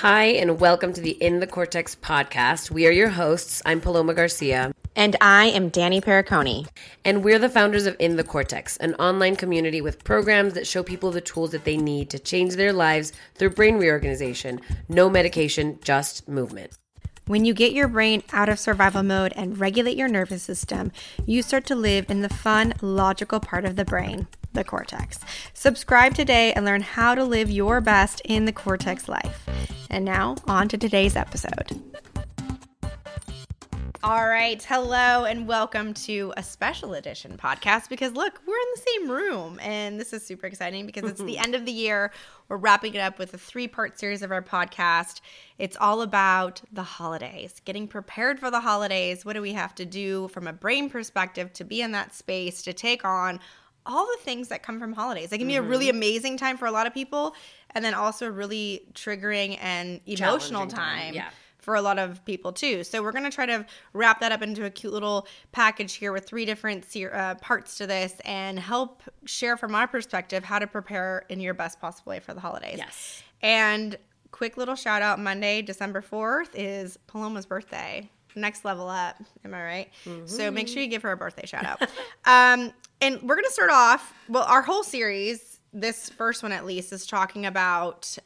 Hi, and welcome to the In the Cortex podcast. We are your hosts. I'm Paloma Garcia. And I am Danny Periconi. And we're the founders of In the Cortex, an online community with programs that show people the tools that they need to change their lives through brain reorganization. No medication, just movement. When you get your brain out of survival mode and regulate your nervous system, you start to live in the fun, logical part of the brain, the cortex. Subscribe today and learn how to live your best in the cortex life. And now, on to today's episode. All right. Hello and welcome to a special edition podcast because look, we're in the same room and this is super exciting because it's the end of the year. We're wrapping it up with a three part series of our podcast. It's all about the holidays, getting prepared for the holidays. What do we have to do from a brain perspective to be in that space to take on all the things that come from holidays? It can be a really amazing time for a lot of people and then also a really triggering and emotional time, time yeah. for a lot of people too. So we're going to try to wrap that up into a cute little package here with three different uh, parts to this and help share from our perspective how to prepare in your best possible way for the holidays. Yes. And quick little shout out Monday, December 4th is Paloma's birthday. Next level up. Am I right? So make sure you give her a birthday shout out. um, and we're going to start off, well, our whole series, this first one at least, is talking about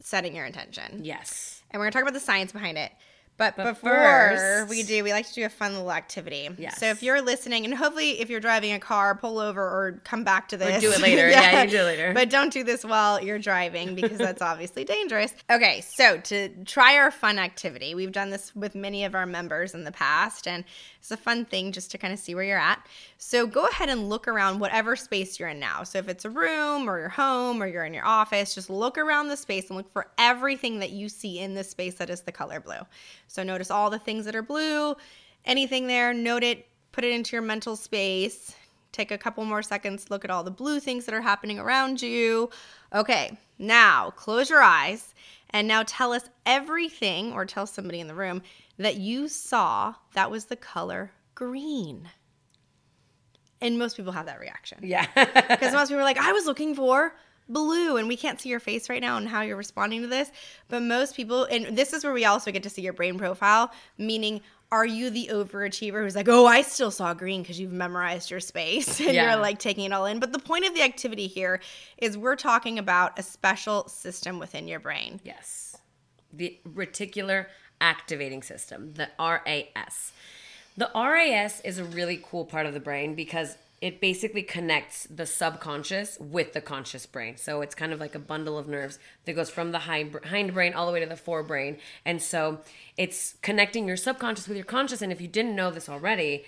setting your intention Yes. and we're gonna talk about the science behind it. But, But before first- we do, we like to do a fun little activity. Yes. So if you're listening, and hopefully if you're driving a car, pull over or come back to this. do it later. Yeah, you do it later. But don't do this while you're driving because that's obviously dangerous. Okay, so to try our fun activity, we've done this with many of our members in the past, and it's a fun thing just to kind of see where you're at. So go ahead and look around whatever space you're in now. So if it's a room or your home or you're in your office, just look around the space and look for everything that you see in this space that is the color blue. So notice all the things that are blue, anything there, note it, put it into your mental space. Take a couple more seconds, look at all the blue things that are happening around you. Okay, now close your eyes and now tell us everything, or tell somebody in the room, that you saw that was the color green. And most people have that reaction. Yeah. Because most people are like, I was looking for blue, and we can't see your face right now and how you're responding to this. But most people, and this is where we also get to see your brain profile, meaning, are you the overachiever who's like, oh, I still saw green because you've memorized your space and Yeah. you're like taking it all in? But the point of the activity here is we're talking about a special system within your brain. yes. The reticular activating system, the RAS. The RAS is a really cool part of the brain because it basically connects the subconscious with the conscious brain. So it's kind of like a bundle of nerves that goes from the hind brain all the way to the forebrain. And so it's connecting your subconscious with your conscious. And if you didn't know this already,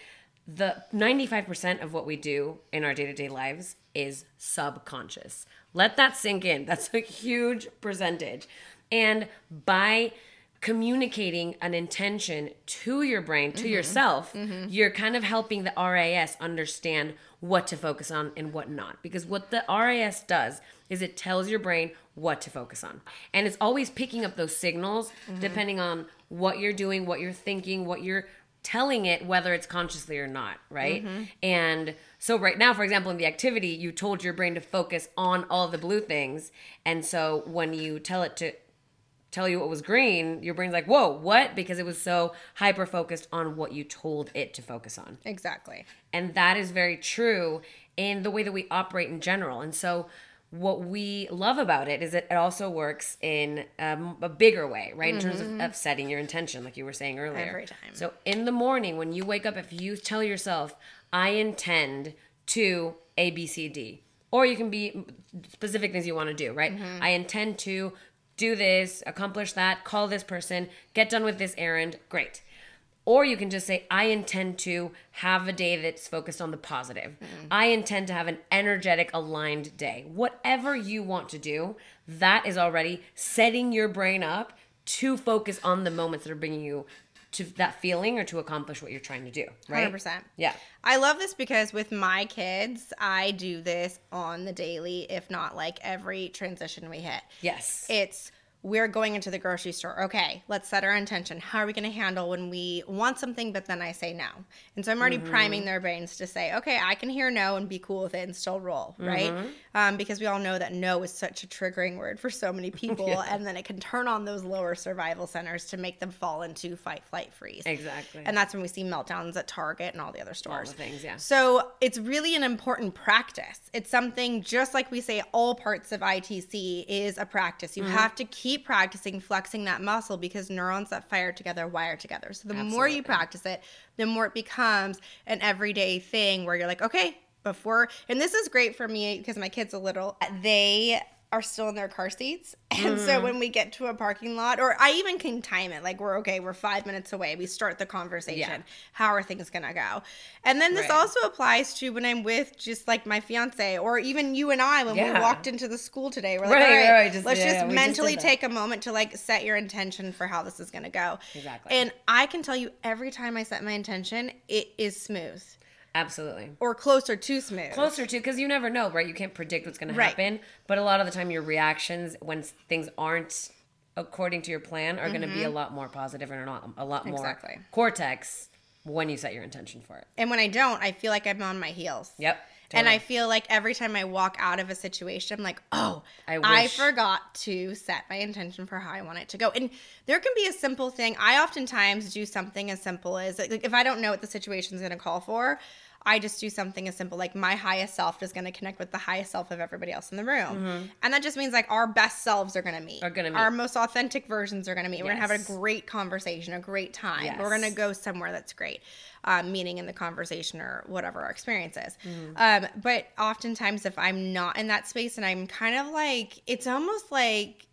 the 95% of what we do in our day-to-day lives is subconscious. Let that sink in. That's a huge percentage. And by communicating an intention to your brain, to mm-hmm. yourself, mm-hmm. you're kind of helping the RAS understand what to focus on and what not. Because what the RAS does is it tells your brain what to focus on. And it's always picking up those signals mm-hmm. depending on what you're doing, what you're thinking, what you're telling it, whether it's consciously or not, right? And so, right now, for example, in the activity, you told your brain to focus on all the blue things. And so, when you tell it to tell you what was green, your brain's like, whoa, what? Because it was so hyper focused on what you told it to focus on. Exactly. And that is very true in the way that we operate in general. And so, what we love about it is that it also works in um, a bigger way, right? In terms of, mm-hmm. of setting your intention, like you were saying earlier. Every time. So, in the morning, when you wake up, if you tell yourself, I intend to A, B, C, D, or you can be mm, specific things you want to do, right? Mm-hmm. I intend to do this, accomplish that, call this person, get done with this errand, great. Or you can just say, I intend to have a day that's focused on the positive. Mm-hmm. I intend to have an energetic, aligned day. Whatever you want to do, that is already setting your brain up to focus on the moments that are bringing you to that feeling or to accomplish what you're trying to do. Right? 100%. Yeah. I love this because with my kids, I do this on the daily, if not like every transition we hit. Yes. It's we're going into the grocery store. Okay, let's set our intention. How are we going to handle when we want something, but then I say no? And so I'm already Mm-hmm. priming their brains to say, okay, I can hear no and be cool with it and still roll, right? Mm-hmm. Um, because we all know that no is such a triggering word for so many people. And then it can turn on those lower survival centers to make them fall into fight, flight, freeze. Exactly. And that's when we see meltdowns at Target and all the other stores. the things, yeah. So it's really an important practice. It's something just like we say all parts of ITC is a practice. Mm-hmm. You have to keep practicing flexing that muscle because neurons that fire together wire together. So the more you practice it, the more it becomes an everyday thing where you're like, okay, before and this is great for me because my kids are little. They are still in their car seats. And Mm-hmm. so when we get to a parking lot, or I even can time it, like we're okay, we're five minutes away, we start the conversation. Yeah. How are things gonna go? And then this Right. also applies to when I'm with just like my fiance, or even you and I when we walked into the school today. We're like, Right, all right, right, just- let's yeah, just yeah, we just mentally take a moment to like set your intention for how this is gonna go. Exactly. And I can tell you every time I set my intention, it is smooth Absolutely. or closer to smooth. Closer to, because you never know, right? You can't predict what's going to happen. But a lot of the time, your reactions when things aren't according to your plan are going to be a lot more positive and a lot, a lot more Mm-hmm. Exactly. cortex when you set your intention for it. And when I don't, I feel like I'm on my heels. Yep. And I feel like every time I walk out of a situation, I'm like, oh, I I, forgot to set my intention for how I want it to go. And there can be a simple thing. I oftentimes do something as simple as like if I don't know what the situation is going to call for, I just do something as simple like my highest self is going to connect with the highest self of everybody else in the room. And that just means like our best selves are going to meet. Mm-hmm. Are gonna meet. Our most authentic versions are going to meet. We're going to have a great conversation, a great time. Yes. We're going to go somewhere that's great, um, meaning in the conversation or whatever our experience is. Mm-hmm. Um, but oftentimes, if I'm not in that space and I'm kind of like, it's almost like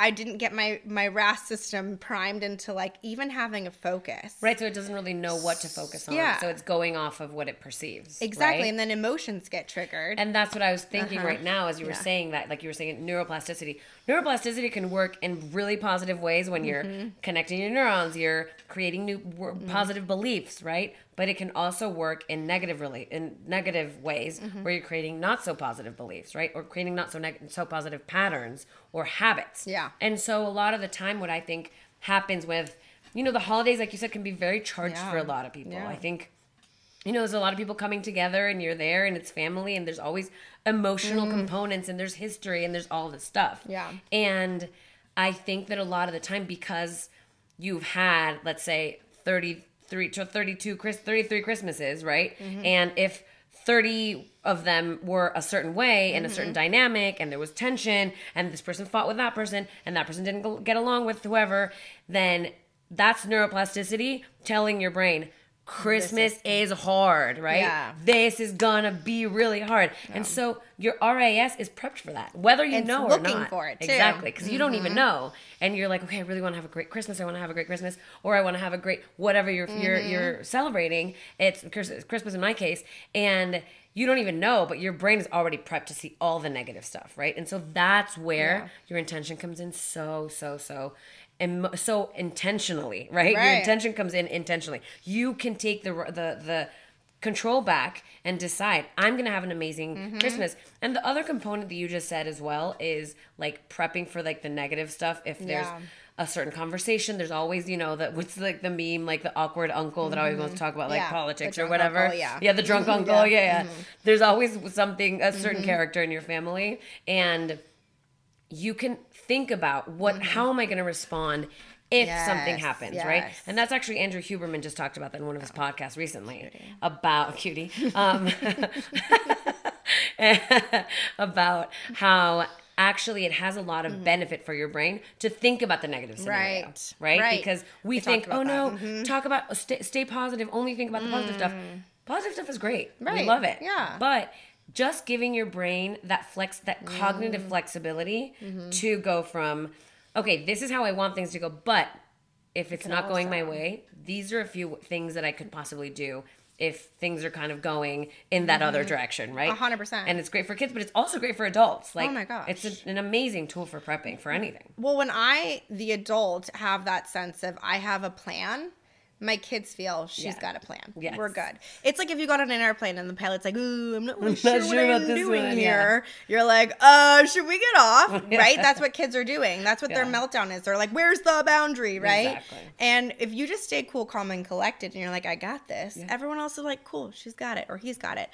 I didn't get my my RAS system primed into like even having a focus. Right, so it doesn't really know what to focus on. Yeah. So it's going off of what it perceives. Exactly, right? and then emotions get triggered. And that's what I was thinking Uh-huh. right now as you were Yeah. saying that, like you were saying neuroplasticity. Neuroplasticity can work in really positive ways when you're Mm-hmm. connecting your neurons, you're creating new wor- positive beliefs, right? But it can also work in negative really in negative ways Mm-hmm. where you're creating not so positive beliefs, right? Or creating not so neg- so positive patterns or habits. Yeah. And so a lot of the time what I think happens with you know the holidays like you said can be very charged Yeah. for a lot of people. Yeah. I think you know, there's a lot of people coming together and you're there and it's family and there's always emotional components and there's history and there's all this stuff. Mm. Yeah. And I think that a lot of the time because you've had, let's say, 33 to 32, Chris- 33 Christmases, right? Mm-hmm. And if 30 of them were a certain way and a certain Mm-hmm. dynamic and there was tension and this person fought with that person and that person didn't get along with whoever, then that's neuroplasticity telling your brain Christmas is hard, right? Yeah. This is gonna be really hard. And so your RAS is prepped for that, whether you It's know or not. for it, too. Exactly, because you don't even Mm-hmm. know. And you're like, okay, I really want to have a great Christmas. I want to have a great Christmas, or I want to have a great whatever you're you're Mm-hmm. you're celebrating. It's Christmas in my case, and you don't even know, but your brain is already prepped to see all the negative stuff, right? And so that's where Yeah. your intention comes in so so so. And so intentionally, right? Your intention comes in intentionally. You can take the the the control back and decide i'm gonna have an amazing Mm-hmm. christmas and the other component that you just said as well is like prepping for like the negative stuff if there's Yeah. a certain conversation there's always you know that what's like the meme like the awkward uncle that always wants to talk about like Mm-hmm. Yeah, politics or whatever uncle, yeah. yeah the drunk uncle Yeah. yeah yeah, there's always something a certain Mm-hmm. character in your family and you can think about what how am i going to respond if something Mm-hmm. Yes, happens right and that's actually andrew huberman just talked about that in one of his podcasts recently about cutie um, about how actually it has a lot of benefit for your brain to think about the negative scenario Mm-hmm. Right, right, right. because we, We think oh no. Mm-hmm. talk about stay, stay positive only think about the positive stuff positive stuff is great Right. we Mm. Love it yeah. but just giving your brain that flex that cognitive Mm. flexibility Mm-hmm. to go from okay this is how i want things to go but if it's not going my way these are a few things that i could possibly do if things are kind of going in that other direction right Mm-hmm. A hundred percent. and it's great for kids but it's also great for adults like Oh my gosh. it's a, an amazing tool for prepping for anything Well, when I, the adult, have that sense of I have a plan, my kids feel she's Yeah. got a plan. Yes. We're good. It's like if you got on an airplane and the pilot's like, "Ooh, I'm not really I'm sure, not what sure I'm about this doing one," here." You're like, "Uh, should we get off?" Yeah. Right? That's what kids are doing. That's what their meltdown is. They're like, "Where's the boundary?" Right? Exactly. And if you just stay cool, calm, and collected, and you're like, "I got this," Yeah. everyone else is like, "Cool, she's got it," or "He's got it."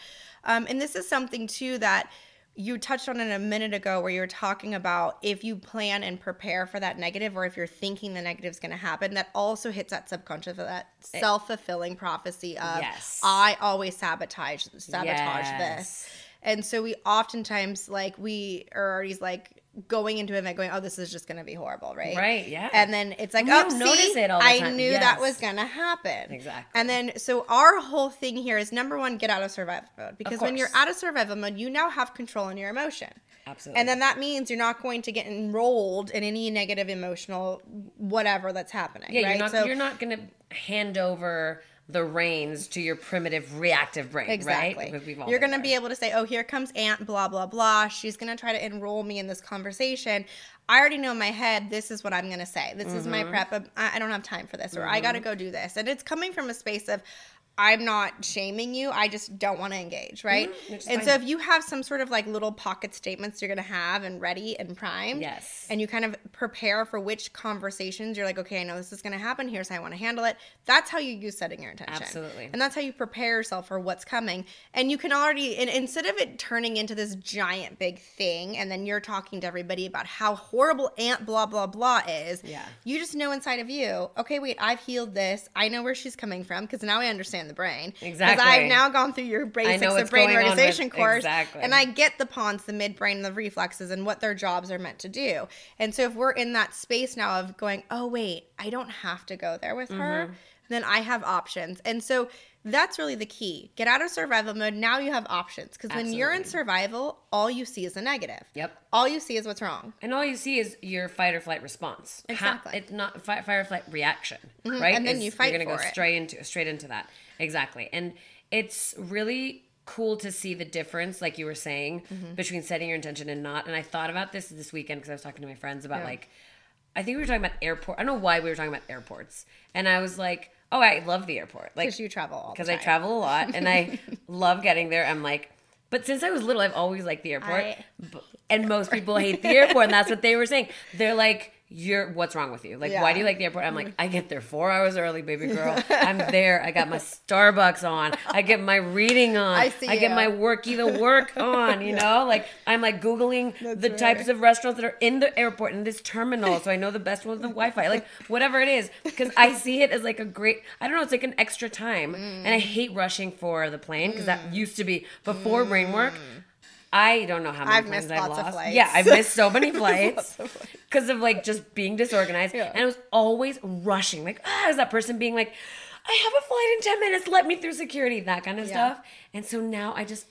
Um, and this is something too that you touched on it a minute ago where you were talking about if you plan and prepare for that negative or if you're thinking the negative is going to happen that also hits that subconscious of that self-fulfilling prophecy of Yes. i always sabotage sabotage Yes. this and so we oftentimes like we are already like going into it and going oh this is just going to be horrible right Right, yeah. and then it's like we oh notice it all the i time. knew that was going to happen Exactly. and then so our whole thing here is number one get out of survival mode because when you're out of survival mode you now have control in your emotion Absolutely. and then that means you're not going to get enrolled in any negative emotional whatever that's happening yeah, right you're not so you're not gonna hand over the reins to your primitive reactive brain, Exactly. right? You're going to be able to say, oh, here comes Aunt, blah, blah, blah. She's going to try to enroll me in this conversation. I already know in my head, this is what I'm going to say. This is Mm-hmm. my prep. I I don't have time for this, or I got to go do this. And it's coming from a space of, I'm not shaming you. I just don't want to engage, right? Mhm, is and so if you have some sort of like little pocket statements you're going to have and ready and primed, Yes. and you kind of prepare for which conversations you're like, okay, I know this is going to happen. Here's how I want to handle it. That's how you use setting your intention. Absolutely. And that's how you prepare yourself for what's coming. And you can already, and instead of it turning into this giant big thing, and then you're talking to everybody about how horrible Aunt blah blah blah is. Yeah. You just know inside of you, okay, wait, I've healed this. I know where she's coming from because now I understand the brain. Exactly. Because I've now gone through your basics of brain going on with- organization course, exactly. and I get the pons, the midbrain, the reflexes, and what their jobs are meant to do. And so if we're in that space now of going, oh wait, I don't have to go there with her, Mm-hmm. then I have options. And so that's really the key. Get out of survival mode. Now you have options because when you're in survival, all you see is the negative. Yep. All you see is what's wrong. And all you see is your fight or flight response. Exactly. Mm-hmm. it's not fight, fight or flight reaction, right? and then you fight You're gonna go it. straight into straight into that. Exactly. And it's really cool to see the difference, like you were saying, Mm-hmm. between setting your intention and not. And I thought about this this weekend because I was talking to my friends about Yeah. like, I think we were talking about airport. I don't know why we were talking about airports, and I was like, oh, I love the airport, like Because you travel all because I travel a lot and I love getting there. I'm like, but since I was little, I've always liked the airport. I and most people hate the airport, and that's what they were saying. They're like, "You're what's wrong with you? Like, why do you like the airport?" I'm like, "I get there four hours early, baby girl. I'm there. I got my Starbucks on. I get my reading on. I see get you. my worky the work on. You know, like I'm like googling That's the right. types of restaurants that are in the airport in this terminal, so I know the best one with the Wi-Fi. Like whatever it is, because I see it as like a great. I don't know. It's like an extra time, and I mm. hate rushing for the plane because that mm. used to be before brain work. I don't know how many I've missed I've lost. flights. Yeah, I've missed so many flights because of like just being disorganized. Yeah. And I was always rushing. Like, ah, is that person being like, I have a flight in 10 minutes, let me through security, that kind of Yeah. stuff. And so now I just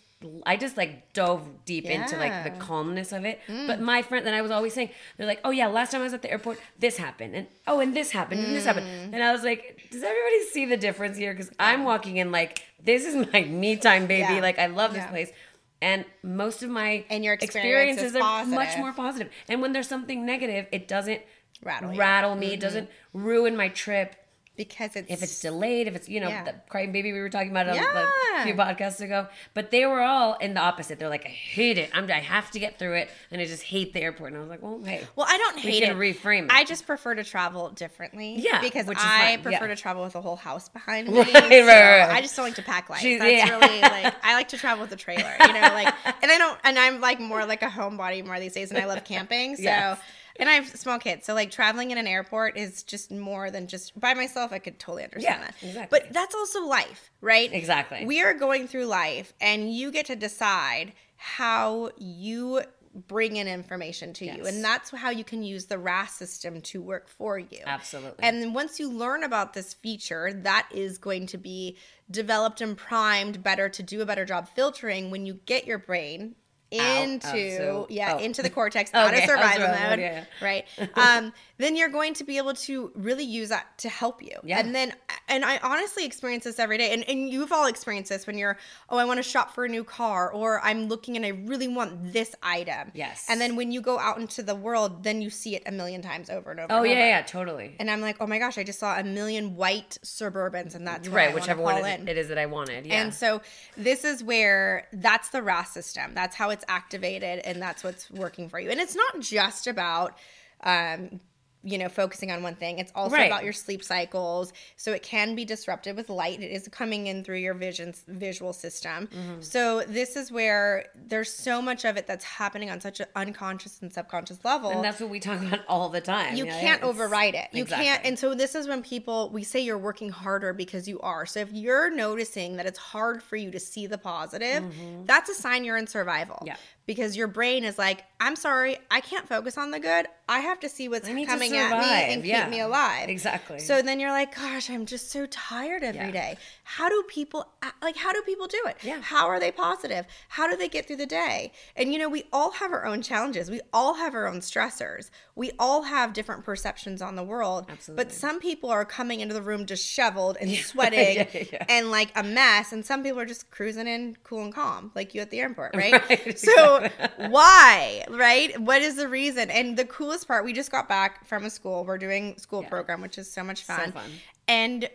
I just like dove deep into like the Mm. calmness of it. But my friend and I was always saying, they're like, Oh yeah, last time I was at the airport, this happened. And oh, and this happened, and this happened. Mm. And I was like, Does everybody see the difference here? Because I'm walking in like, this is my me time, baby. Yeah. Like I love this place. And most of my And your experience experiences are much more positive. And when there's something negative, it doesn't Rattle rattle, you. me. It mm-hmm. doesn't ruin my trip. Because it's If it's delayed, if it's you know Yeah. the crying baby we were talking about Yeah. the few podcasts ago, but they were all in the opposite. They're like, I hate it. I'm I have to get through it, and I just hate the airport. And I was like, well, hey, Well, I don't We hate it. reframe it. I just prefer to travel differently. Yeah, because I fine, prefer yeah. to travel with a whole house behind me. Right, so right, right. I just don't like to pack light. She's- That's yeah. really like I like to travel with a trailer. You know, like and I don't and I'm like more like a homebody more these days, and I love camping. So. Yes. And I have small kids, so like traveling in an airport is just more than just by myself. I could totally understand Yeah, that. exactly. But that's also life, right? Exactly. We are going through life, and you get to decide how you bring in information to you, and that's how you can use the RAS system to work for you. Absolutely. And then once you learn about this feature, that is going to be developed and primed better to do a better job filtering when you get your brain Out. Into so- yeah oh. into the cortex out Okay, of out of survival mode, yeah, right? Um then you're going to be able to really use that to help you Yeah. and then and i honestly experience this every day and, and you've all experienced this when you're oh i want to shop for a new car or i'm looking and i really want this item Yes. and then when you go out into the world then you see it a million times over and over Oh and yeah, over. yeah, totally. and i'm like oh my gosh i just saw a million white suburbans and that's right, whichever one it, it is that I wanted. Yeah. And so this is where that's the RAS system. That's how it's activated and that's what's working for you. And it's not just about um you know, focusing on one thing. It's also Right. about your sleep cycles. So it can be disrupted with light. It is coming in through your vision visual system. Mm-hmm. So this is where there's so much of it that's happening on such an unconscious and subconscious level and that's what we talk about all the time. you Yeah, can't override it. You can't. And so this is when people we say you're working harder because you are. So if you're noticing that it's hard for you to see the positive, that's a sign you're in survival. Mm-hmm. Yeah. Because your brain is like, I'm sorry, I can't focus on the good. I have to see what's I need to coming at me and keep me alive. Exactly. So then you're like, gosh, I'm just so tired every day. Yeah. How do people like how do people do it? Yeah. How are they positive? How do they get through the day? And you know, we all have our own challenges. We all have our own stressors. We all have different perceptions on the world. Absolutely. But some people are coming into the room disheveled and sweating Yeah, yeah, yeah. and like a mess, and some people are just cruising in cool and calm, like you at the airport, right? Right, So why, right? What is the reason? And the coolest part, we just got back from a school. We're doing school program, which is so much fun. fun. And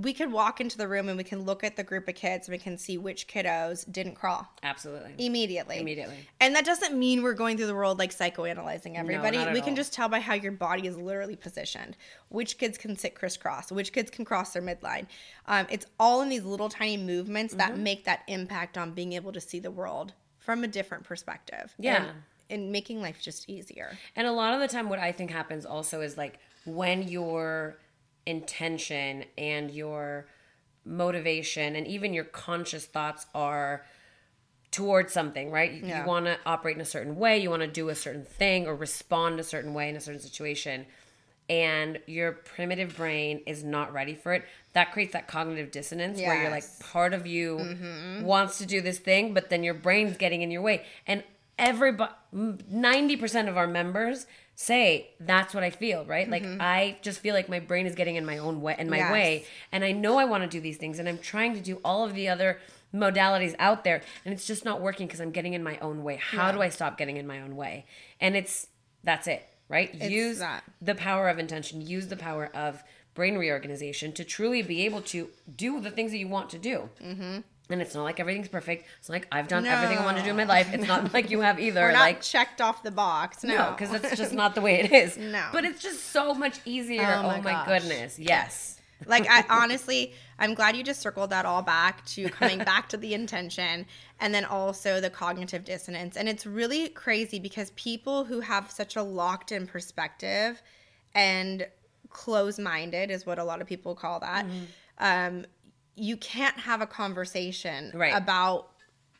we could walk into the room and we can look at the group of kids and we can see which kiddos didn't crawl Absolutely. immediately. Immediately. And that doesn't mean we're going through the world like psychoanalyzing everybody. at we can just tell by how your body is literally positioned. Which kids can sit crisscross, which kids can cross their midline. Um, it's all in these little tiny movements that Mm-hmm. make that impact on being able to see the world from a different perspective. Yeah. And, and making life just easier. And a lot of the time, what I think happens also is like when your intention and your motivation and even your conscious thoughts are towards something, right? You, Yeah. want to operate in a certain way, you want to do a certain thing or respond a certain way in a certain situation, and your primitive brain is not ready for it. That creates that cognitive dissonance where you're like, part of you mm-hmm. wants to do this thing, but then your brain's getting in your way. And everybody, 90% of our members say that's what I feel, right? Like mm-hmm. I just feel like my brain is getting in my own way in my Yes. way and I know I want to do these things and I'm trying to do all of the other modalities out there and it's just not working because I'm getting in my own way. How do I stop getting in my own way? And it's that's it, right? use that. the power of intention, use the power of brain reorganization to truly be able to do the things that you want to do. Mm-hmm. And it's not like everything's perfect. It's like I've done everything I want to do in my life. It's not like you have either. We're not like checked off the box. No, no, because that's just not the way it is. No. But it's just so much easier. Oh Oh my, goodness. Yes. Like I honestly, I'm glad you just circled that all back to coming back to the intention and then also the cognitive dissonance. And it's really crazy because people who have such a locked in perspective and close minded is what a lot of people call that. Mm-hmm. Um, you can't have a conversation Right. about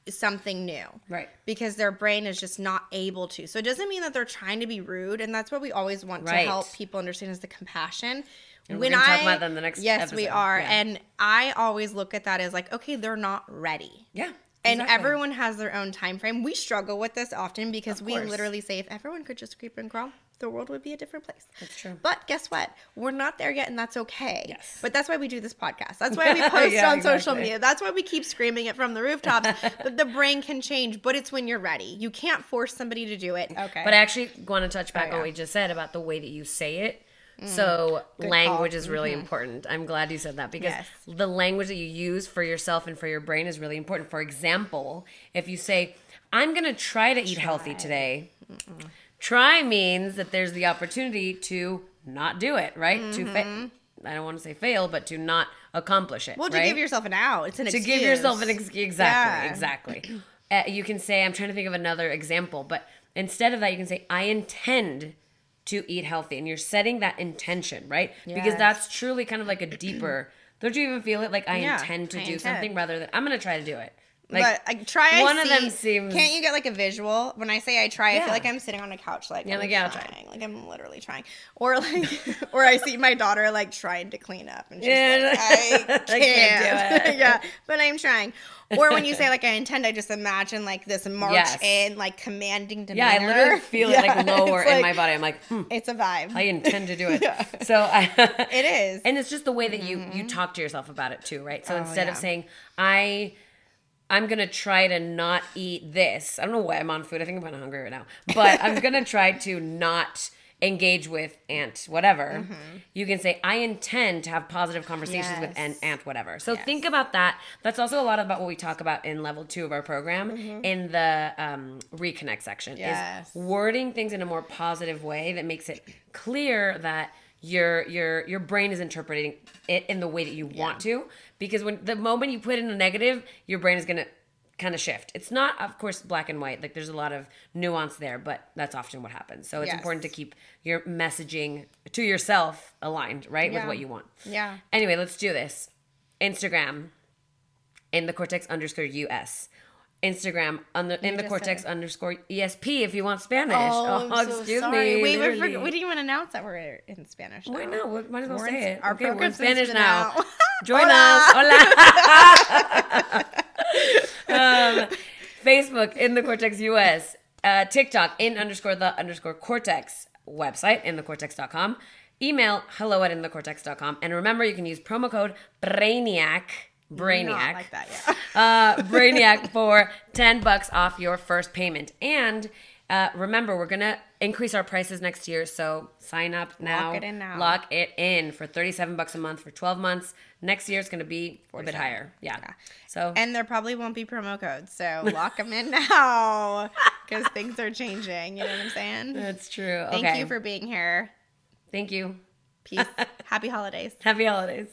something new Right. because their brain is just not able to. So it doesn't mean that they're trying to be rude, and that's what we always want Right. to help people understand is the compassion. And we're gonna talk about in the next yes, we are, Yeah. and I always look at that as like, okay, they're not ready. Yeah. And exactly. everyone has their own time frame. We struggle with this often because we literally say if everyone could just creep and crawl, the world would be a different place. That's true. But guess what? We're not there yet, and that's okay. Yes. But that's why we do this podcast. That's why we post Yeah, on social media. That's why we keep screaming it from the rooftops. but the brain can change, but it's when you're ready. You can't force somebody to do it. Okay. But I actually want to touch back Oh, on what we just said about the way that you say it. Mm. So Good language call. is really mm-hmm. important. I'm glad you said that because Yes. the language that you use for yourself and for your brain is really important. For example, if you say, "I'm going to try to eat healthy today," try means that there's the opportunity to not do it, right? To fa- mm-hmm. I don't want to say fail, but to not accomplish it. well, to right? give yourself an out. It's an to excuse. give yourself an excuse. Exactly, Yeah. exactly. Uh, you can say, I'm trying to think of another example, but instead of that, you can say, I intend to eat healthy. And you're setting that intention, right? Because that's truly kind of like a deeper, don't you even feel it? Like, I Yeah, intend to I do intend. something rather than, I'm going to try to do it. Like, but I try. I one of see- them seems- Can't you get like a visual? When I say I try? I feel like I'm sitting on a couch, like Yeah, I'm like, yeah, trying, like I'm literally trying, or like, or I see my daughter like trying to clean up, and she's Yeah, like, I I can't, can't do it. yeah, but I'm trying. Or when you say like I intend, I just imagine like this march Yes. in, like commanding demeanor. yeah, I literally feel it Yeah, like lower in like- my body. I'm like, hmm, It's a vibe. I intend to do it. Yeah. So I, it is. and it's just the way that you you talk to yourself about it too, right? So Oh, instead yeah. of saying I. I'm gonna try to not eat this. I don't know why I'm on food. I think I'm kind of hungry right now. But I'm gonna try to not engage with aunt whatever. You can say I intend to have positive conversations with Mm-hmm. Aunt aunt whatever. So Yes. think about that. That's also a lot about what we talk about in level two of our program in the um, reconnect section. Mm-hmm. Yes. Is wording things in a more positive way that makes it clear that your your your brain is interpreting it in the way that you want to because when the moment you put in a negative your brain is going to kind of shift it's not of course black and white like there's a lot of nuance there but that's often what happens so it's Yes. important to keep your messaging to yourself aligned right with what you want yeah. Anyway, let's do this. Instagram in the cortex underscore US. Instagram on the in the cortex underscore ESP if you want Spanish. Oh, so excuse sorry. me. Wait, we, forgot, we didn't even announce that we're in Spanish. Why now. not? We might as well We're in- say it. our okay, we're in Spanish now. now. Join Hola. us. Hola. um, Facebook in the Cortex US. Uh, TikTok in underscore the underscore Cortex. Website in the thecortex.com. Email hello at in the thecortex.com. And remember, you can use promo code Brainiac. Brainiac. Like that, yeah. uh, Brainiac for 10 bucks off your first payment. And uh, remember, we're going to increase our prices next year. So sign up now. it in now. Lock it in for 37 bucks a month for 12 months. Next year, it's going to be a bit higher. Yeah. So And there probably won't be promo codes, so lock them in now because things are changing. You know what I'm saying? that's true. Thank okay. you for being here. Thank you. Peace. Happy holidays. Happy holidays.